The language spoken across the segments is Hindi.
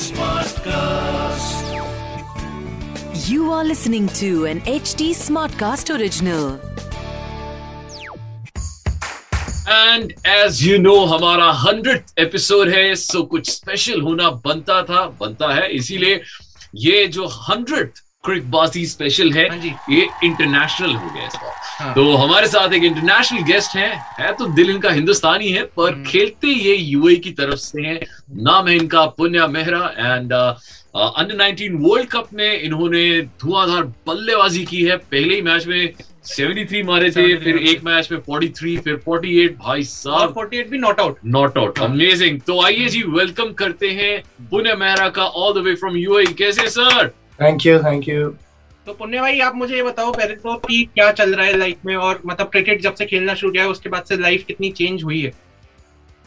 Smartcast. You are listening to an HD Smartcast original. And as you know हमारा हंड्रेड एपिसोड है सो कुछ स्पेशल होना बनता था बनता है इसीलिए ये जो हंड्रेड क्रिकबाजी स्पेशल है हाँ ये इंटरनेशनल हो गया इस बार हाँ। तो हमारे साथ एक इंटरनेशनल गेस्ट है। है तो दिल इनका हिंदुस्तानी है पर हम्म। खेलते ये यूए की तरफ़ से हैं। नाम है इनका Punya Mehra and under nineteen world cup में इन्होंने धुआंधार बल्लेबाजी की है। पहले ही मैच में 73 मारे थे फिर एक मैच में 43 फिर 48 भाई साहब। 48 भी not out not out amazing तो आइए जी वेलकम करते हैं पुण्य मेहरा का all the way from UAE कैसे sir thank you thank you तो पुण्य भाई आप मुझे ये बताओ पहले तो कि क्या चल रहा है लाइफ में? और मतलब क्रिकेट जब से खेलना शुरू किया है उसके बाद से लाइफ कितनी चेंज हुई है?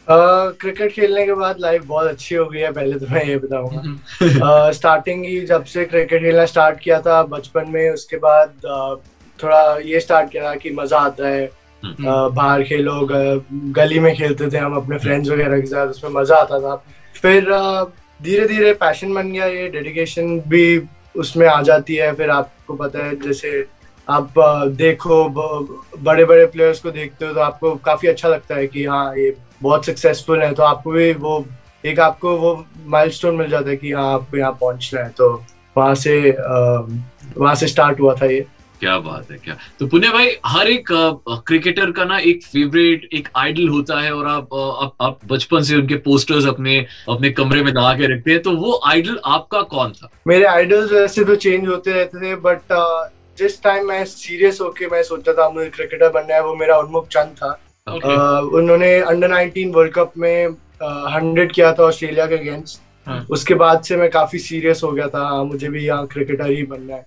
क्रिकेट uh, खेलने के बाद लाइफ बहुत अच्छी हो गई है पहले तो मैं ये बताऊँगा। स्टार्टिंग uh, ही जब से क्रिकेट खेलना स्टार्ट किया था बचपन में उसके बाद uh, थोड़ा ये स्टार्ट किया था कि मज़ा आता है। uh, बाहर खेलो गली में खेलते थे हम अपने फ्रेंड्स वगैरह के साथ उसमें मज़ा आता था। फिर धीरे धीरे पैशन बन गया ये डेडिकेशन भी उसमें आ जाती है, फिर आपको पता है, जैसे आप देखो बड़े बड़े प्लेयर्स को देखते हो तो आपको काफ़ी अच्छा लगता है कि हाँ ये बहुत सक्सेसफुल है तो आपको भी वो, एक आपको वो माइलस्टोन मिल जाता है कि हाँ आपको यहाँ पहुँचना है तो वहाँ से वहाँ से स्टार्ट हुआ था ये। क्या बात है क्या? तो पुण्य भाई हर एक क्रिकेटर का ना एक फेवरेट एक आइडल होता है और आप आप, आप बचपन से उनके पोस्टर्स अपने अपने कमरे में लगा के रखते हैं तो वो आइडल आपका कौन था? मेरे आइडल्स वैसे तो चेंज होते रहते थे बट जिस टाइम मैं सीरियस होके मैं सोचता था मुझे क्रिकेटर बनना है वो मेरा उन्मुख चंद था। Okay. उन्होंने अंडर नाइनटीन वर्ल्ड कप में हंड्रेड किया था ऑस्ट्रेलिया के अगेंस्ट हाँ. उसके बाद से मैं काफ़ी सीरियस हो गया था हाँ मुझे भी यहाँ क्रिकेटर ही बनना है।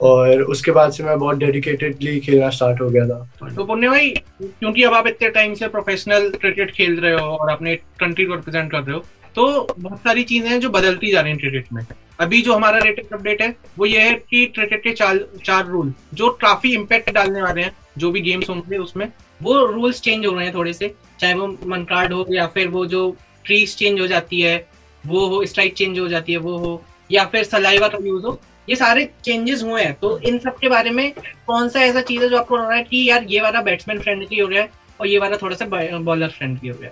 और उसके बाद से मैं बहुत डेडिकेटेडली खेलना स्टार्ट हो गया था। तो पुण्य भाई, क्योंकि अब आप इतने टाइम से प्रोफेशनल क्रिकेट खेल रहे हो और अपने कंट्री को रिप्रेजेंट कर रहे हो तो बहुत सारी चीज़ें हैं जो बदलती जा रही हैं क्रिकेट में। अभी जो हमारा रेटेड अपडेट है, वो ये है कि क्रिकेट के चार चार रूल जो काफ़ी इम्पैक्ट डालने वाले हैं, जो भी गेम्स होंगे उसमें, वो रूल्स चेंज हो रहे हैं थोड़े से। चाहे वो मन कार्ड हो या फिर वो जो ट्रीज चेंज हो जाती है, वो हो स्ट्राइक चेंज हो जाती है, वो हो, या फिर सलाइवा का यूज़ हो ये सारे चेंजेस हुए हैं। तो इन सब के बारे में कौन सा ऐसा चीज़ है जो आपको लग रहा है कि यार ये वाला बैट्समैन फ्रेंडली हो गया है और ये वाला थोड़ा सा बॉलर फ्रेंडली हो गया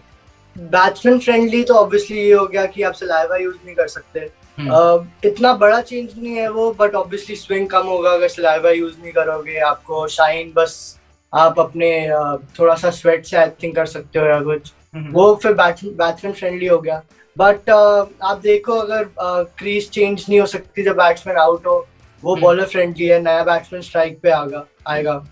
बैट्समैन फ्रेंडली तो ऑब्वियसली ये हो गया कि आप सलाइवा यूज़ नहीं कर सकते। uh, इतना बड़ा चेंज नहीं है वो बट ऑब्वियसली स्विंग कम होगा अगर सलाइवा यूज़ नहीं करोगे। आपको शाइन बस आप अपने uh, थोड़ा सा स्वेट से आई थिंक कर सकते हो या कुछ। हम्म। वो फिर बैट्समैन फ्रेंडली हो गया। बट uh, आप देखो अगर क्रीज uh, चेंज नहीं हो सकती जब बैट्समैन आउट हो वो बॉलर हम्म। फ्रेंडली है नया बैट्समैन स्ट्राइक पे आगा आएगा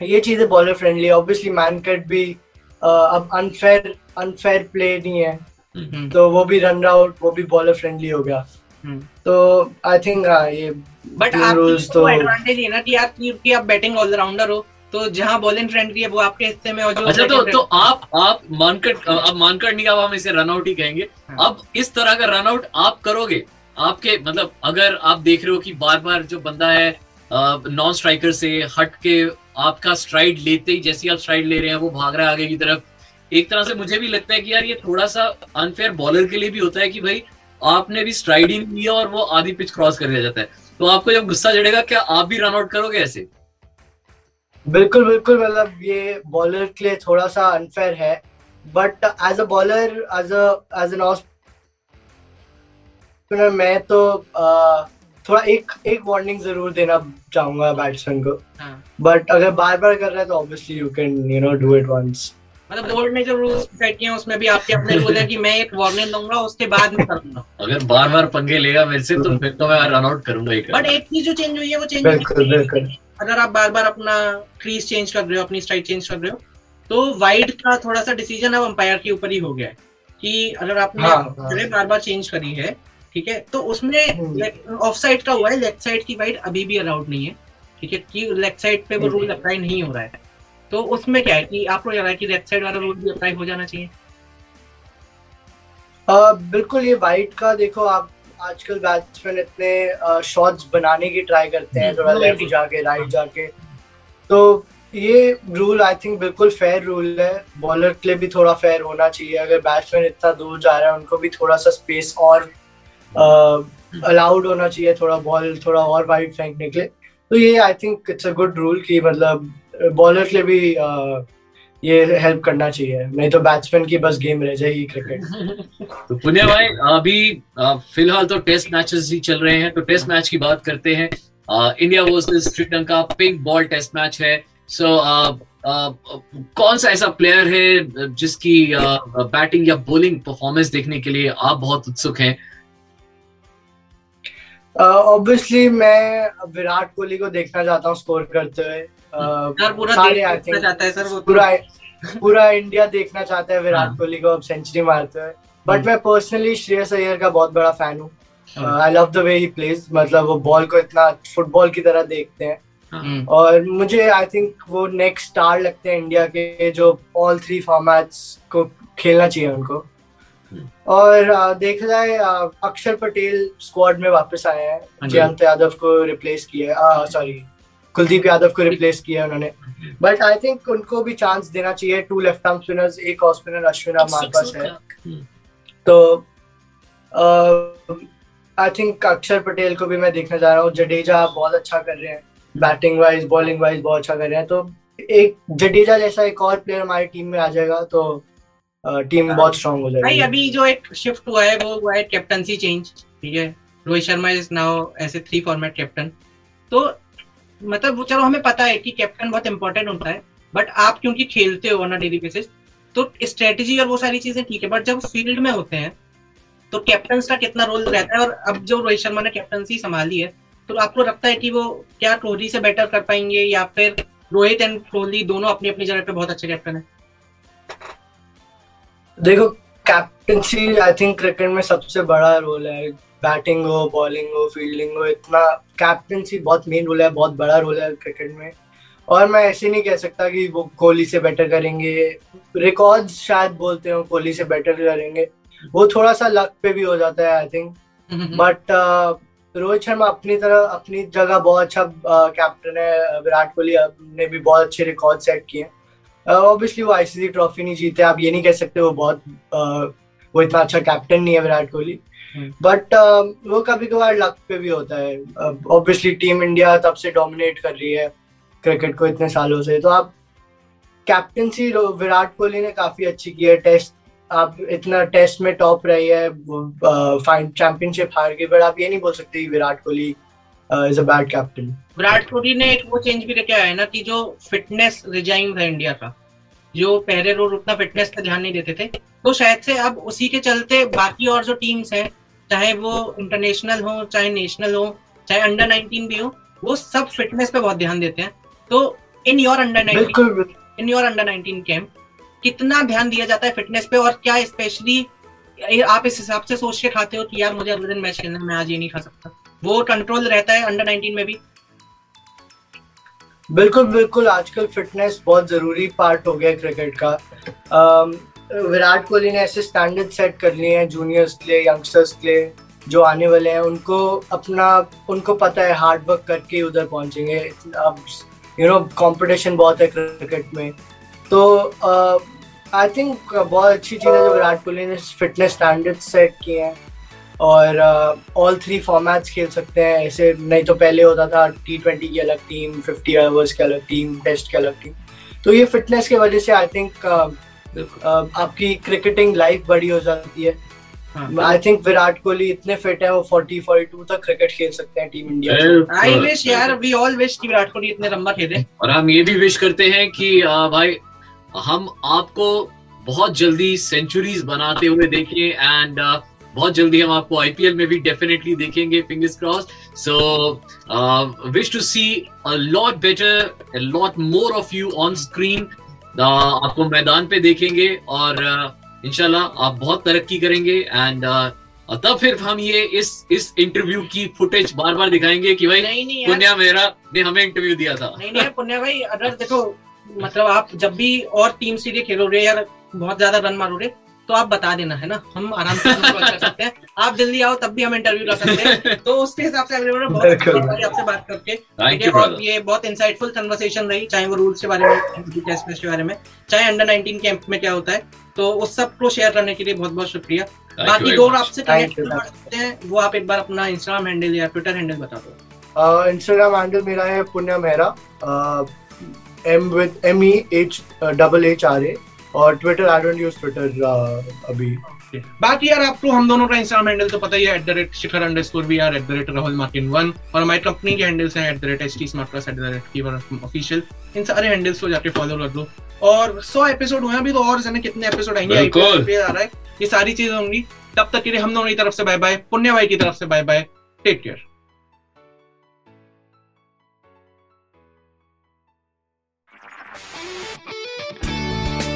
ये चीज़ें बॉलर फ्रेंडली है ऑब्वियसली मैन कट भी uh, अब अनफेयर अनफेयर प्ले नहीं है हम्म। तो वो भी रन आउट वो भी बॉलर फ्रेंडली हो गया हम्म। तो आई थिंक हाँ ये बट आप तो एडवांटेज है ना कि आप कि आप बैटिंग ऑलराउंडर हो तो जहाँ बॉलिंग फ्रेंडली है वो आपके हिस्से में और जो अच्छा तो तो आप आप मानकर आप मानकर नहीं अब हम इसे रनआउट ही कहेंगे। हाँ। अब इस तरह का रनआउट आप करोगे आपके मतलब अगर आप देख रहे हो कि बार बार जो बंदा है नॉन स्ट्राइकर से हट के आपका स्ट्राइड लेते ही जैसे आप स्ट्राइड ले रहे हैं वो भाग रहा है आगे की तरफ़। एक तरह से मुझे भी लगता है कि यार ये थोड़ा सा अनफेयर बॉलर के लिए भी होता है कि भाई आपने भी स्ट्राइड ही नहीं लिया और वो आधी पिच क्रॉस कर दिया जाता है। तो आपको जब गुस्सा चढ़ेगा क्या आप भी रन आउट करोगे ऐसे? बिल्कुल बिल्कुल मतलब ये बॉलर के लिए थोड़ा सा अनफेयर है but as a bowler as as an मैं तो uh, थोड़ा एक एक वार्निंग ज़रूर देना चाहूँगा बैट्समैन को। बट हाँ। अगर बार बार कर रहा है तो obviously you can you know do it once मतलब बोर्ड ने जो रूल्स सेट किए हैं उसमें भी आपके अपने रूल है कि मैं एक वार्निंग दूँगा उसके बाद में करूँगा। अगर बार बार पंगे लेगा मेरे से तो फिर तो मैं रन आउट करूँगा ही बट एक चीज़ जो चेंज हुई है वो चेंज बिल्कुल अगर आप बार बार अपना क्रीज चेंज कर रहे हो अपनी स्ट्राइक चेंज कर रहे हो तो वाइड का थोड़ा सा डिसीज़न अब अंपायर के ऊपर ही हो गया है कि अगर आपने हाँ, हाँ. बार बार चेंज करी है ठीक है तो उसमें ऑफ़ हम्म। साइड का हुआ है लेफ़्ट साइड की वाइड अभी भी अलाउड नहीं है ठीक है कि लेफ़्ट साइड पे वो रूल अप्लाई नहीं हो रहा है तो उसमें क्या है कि आपको लग रहा है कि लेफ़्ट साइड वाला रूल भी अप्लाई हो जाना चाहिए uh, बिल्कुल ये वाइट का देखो आप आजकल बैट्समैन इतने शॉट्स बनाने की ट्राई करते हैं थोड़ा लेफ़्ट जाके राइट जाके। तो ये रूल आई थिंक बिल्कुल फेयर रूल है। बॉलर के लिए भी थोड़ा फेयर होना चाहिए। अगर बैट्समैन इतना दूर जा रहा है उनको भी थोड़ा सा स्पेस और अलाउड होना चाहिए। थोड़ा बॉल थोड़ा और वाइड फेंकने के लिए तो ये I think it's a good rule कि मतलब बॉलर के लिए भी ये हेल्प करना चाहिए। नहीं तो बैट्समैन की बस गेम रह जाएगी क्रिकेट तो पुण्य भाई अभी फ़िलहाल तो टेस्ट मैचेस ही चल रहे हैं। तो टेस्ट मैच की बात करते हैं। India versus Sri Lanka pink ball test match है। सो so, कौन सा ऐसा प्लेयर है जिसकी बैटिंग या बॉलिंग परफॉर्मेंस देखने के लिए आप बहुत उत्सुक हैं? ऑब्वियसली uh, मैं विराट कोहली को देखना चाहता हूँ स्कोर करते हुए। पूरा पूरा इंडिया देखना चाहता है विराट हाँ। कोहली को अब सेंचुरी मारते हुए। बट हाँ। मैं पर्सनली श्रेयस अय्यर का बहुत बड़ा फ़ैन हूँ। I love the way he plays मतलब वो बॉल को इतना फुटबॉल की तरह देखते हैं। हाँ। और मुझे आई थिंक वो नेक्स्ट स्टार लगते हैं इंडिया के जो ऑल थ्री फॉर्मेट्स को खेलना चाहिए उनको। और देखा जाए अक्षर पटेल स्क्वाड में वापस आए हैं। जयंत यादव को रिप्लेस किया सॉरी कुलदीप यादव को रिप्लेस किया उन्होंने। बट आई थिंक उनको भी चांस देना चाहिए। टू लेफ़्ट आर्म स्पिनर्स एक ऑफ़ स्पिनर अश्विन हमारे पास है। तो आई थिंक अक्षर पटेल को भी मैं देखना चाह रहा हूँ। जडेजा बहुत अच्छा कर रहे हैं। बैटिंग वाइज बॉलिंग वाइज बहुत अच्छा कर रहे हैं। तो एक जडेजा जैसा एक और प्लेयर हमारी टीम में आ जाएगा। तो टीम uh, बहुत स्ट्रांग हो जाएगी। भाई अभी जो एक शिफ्ट हुआ है वो हुआ है कैप्टनसी चेंज ठीक है? Rohit Sharma is now as a three format captain तो मतलब वो, चलो, हमें पता है कि कैप्टन बहुत इंपॉर्टेंट होता है बट आप क्योंकि खेलते हो ना डेली बेसिस तो स्ट्रेटेजी और वो सारी चीज़ें ठीक है बट जब फ़ील्ड में होते हैं तो कैप्टन का कितना रोल रहता है और अब जो रोहित शर्मा ने कैप्टनसी संभाली है तो आपको लगता है कि वो क्या कोहली से बेटर कर पाएँगे या फिर रोहित एंड कोहली दोनों अपनी अपनी जगह पे बहुत अच्छे कैप्टन है? देखो कैप्टनसी आई थिंक क्रिकेट में सबसे बड़ा रोल है बैटिंग हो बॉलिंग हो फील्डिंग हो इतना कैप्टनसी बहुत मेन रोल है बहुत बड़ा रोल है क्रिकेट में। और मैं ऐसे नहीं कह सकता कि वो कोहली से बेटर करेंगे। रिकॉर्ड शायद बोलते हो कोहली से बेटर करेंगे। वो थोड़ा सा लक पे भी हो जाता है I think but Rohit Sharma अपनी तरह अपनी जगह बहुत अच्छा कैप्टन है। विराट कोहली ने भी बहुत अच्छे रिकॉर्ड सेट किए। ऑब्वियसली वो आईसीसी ट्रॉफी नहीं जीते आप ये नहीं कह सकते वो बहुत वो इतना अच्छा कैप्टन नहीं है विराट कोहली। बट uh, वो कभी कभार लक पे भी होता है। ऑब्वियसली टीम इंडिया तब से डोमिनेट कर रही है। क्रिकेट को इतने सालों से। तो आप कैप्टनसी विराट कोहली ने काफ़ी अच्छी की है। टेस्ट आप इतना टेस्ट में टॉप रही है। फाइन चैंपियनशिप हार गई। बट आप ये नहीं बोल सकते Virat Kohli is a bad captain Virat Kohli ने एक वो चेंज भी लेके आया ना कि जो फिटनेस रिजाइम था इंडिया का जो पहले रोज उतना फिटनेस का ध्यान नहीं देते थे तो शायद से अब उसी के चलते बाकी और जो टीम्स हैं चाहे वो इंटरनेशनल हो चाहे नेशनल हो चाहे अंडर नाइनटीन भी हो वो सब फिटनेस पे बहुत ध्यान देते हैं। तो in your under nineteen in your under nineteen camp कितना ध्यान दिया जाता है फिटनेस पे और क्या स्पेशली आप इस हिसाब से सोच के खाते हो कि यार मुझे अगले दिन मैच खेलना मैं आज ये नहीं खा सकता। वो कंट्रोल रहता है अंडर नाइनटीन में भी। बिल्कुल बिल्कुल। आजकल फिटनेस बहुत ज़रूरी पार्ट हो गया क्रिकेट का। विराट कोहली ने ऐसे स्टैंडर्ड सेट कर लिए हैं जूनियर्स के लिए यंगस्टर्स के लिए जो आने वाले हैं उनको अपना उनको पता है हार्ड वर्क करके उधर पहुँचेंगे। अब यू नो कंपटीशन बहुत है क्रिकेट में। तो आई uh, थिंक बहुत अच्छी चीज़ है जो विराट कोहली ने फिटनेस स्टैंडर्ड सेट किए हैं। और ऑल थ्री फॉर्मेट्स खेल सकते हैं। ऐसे नहीं तो पहले होता था टी ट्वेंटी की अलग टीम फिफ्टी ओवर्स की अलग टीम टेस्ट की अलग टीम तो ये फिटनेस की वजह से आई थिंक आपकी क्रिकेटिंग लाइफ बड़ी हो जाती है। आई थिंक विराट कोहली इतने फिट है वो 40 42 तक क्रिकेट खेल सकते हैं टीम इंडिया आई विश यार वी ऑल विश कि विराट कोहली इतने लंबा खेले। और हम ये भी विश करते हैं कि भाई हम आपको बहुत जल्दी सेंचुरीज बनाते हुए देखें एंड बहुत जल्दी हम आपको आईपीएल में भी डेफिनेटली देखेंगे fingers cross so wish to see a lot better a lot more of you on screen आपको मैदान पे देखेंगे और इनशाला आप बहुत तरक्की करेंगे एंड तब फिर हम ये इस इस इंटरव्यू की फुटेज बार बार दिखाएँगे कि भाई नहीं नहीं पुण्या मेरा ने हमें इंटरव्यू दिया था। नहीं नहीं पुण्या भाई अगर देखो मतलब आप जब भी और टीम से खेलो रहे यार बहुत ज़्यादा रन मारो तो तो आप बता देना है ना? हम आराम से कर सकते हैं। आप जल्दी आओ तब भी हम इंटरव्यू कर सकते हैं। तो उसके हिसाब से अगले बहुत आपसे बात करके और ये बहुत इंसाइटफुल कन्वर्सेशन रही चाहे वो रूल्स के बारे में के बारे में चाहे अंडर नाइनटीन कैंप में क्या होता है। तो उस सबको शेयर करने के लिए बहुत बहुत शुक्रिया। बाकी दो आपसे कनेक्ट कर सकते हैं वो आप एक बार अपना इंस्टाग्राम हैंडल या ट्विटर हैंडल बता दो। इंस्टाग्राम हैंडल मेरा है Punya Mehra M with M E H double H R A और Twitter I don't use Twitter अभी। बाकी यार आपको हम दोनों का इंस्टाग्राम हैंडल तो पता ही है at the rate Shikhar underscore we are at the rate Rahul मार्किन one और हमारी कंपनी के हैंडल्स हैं at the rate H T smart plus at the rate keyword official इन सारे हैंडल्स को जाके फॉलो कर दो। और सौ एपिसोड हुए अभी तो और जाने कितने एपिसोड आएँगे? आ रहा है। ये सारी चीज़ें होंगी। तब तक के लिए हम दोनों की तरफ़ से बाय बाय पुण्य भाई की तरफ़ से bye bye take care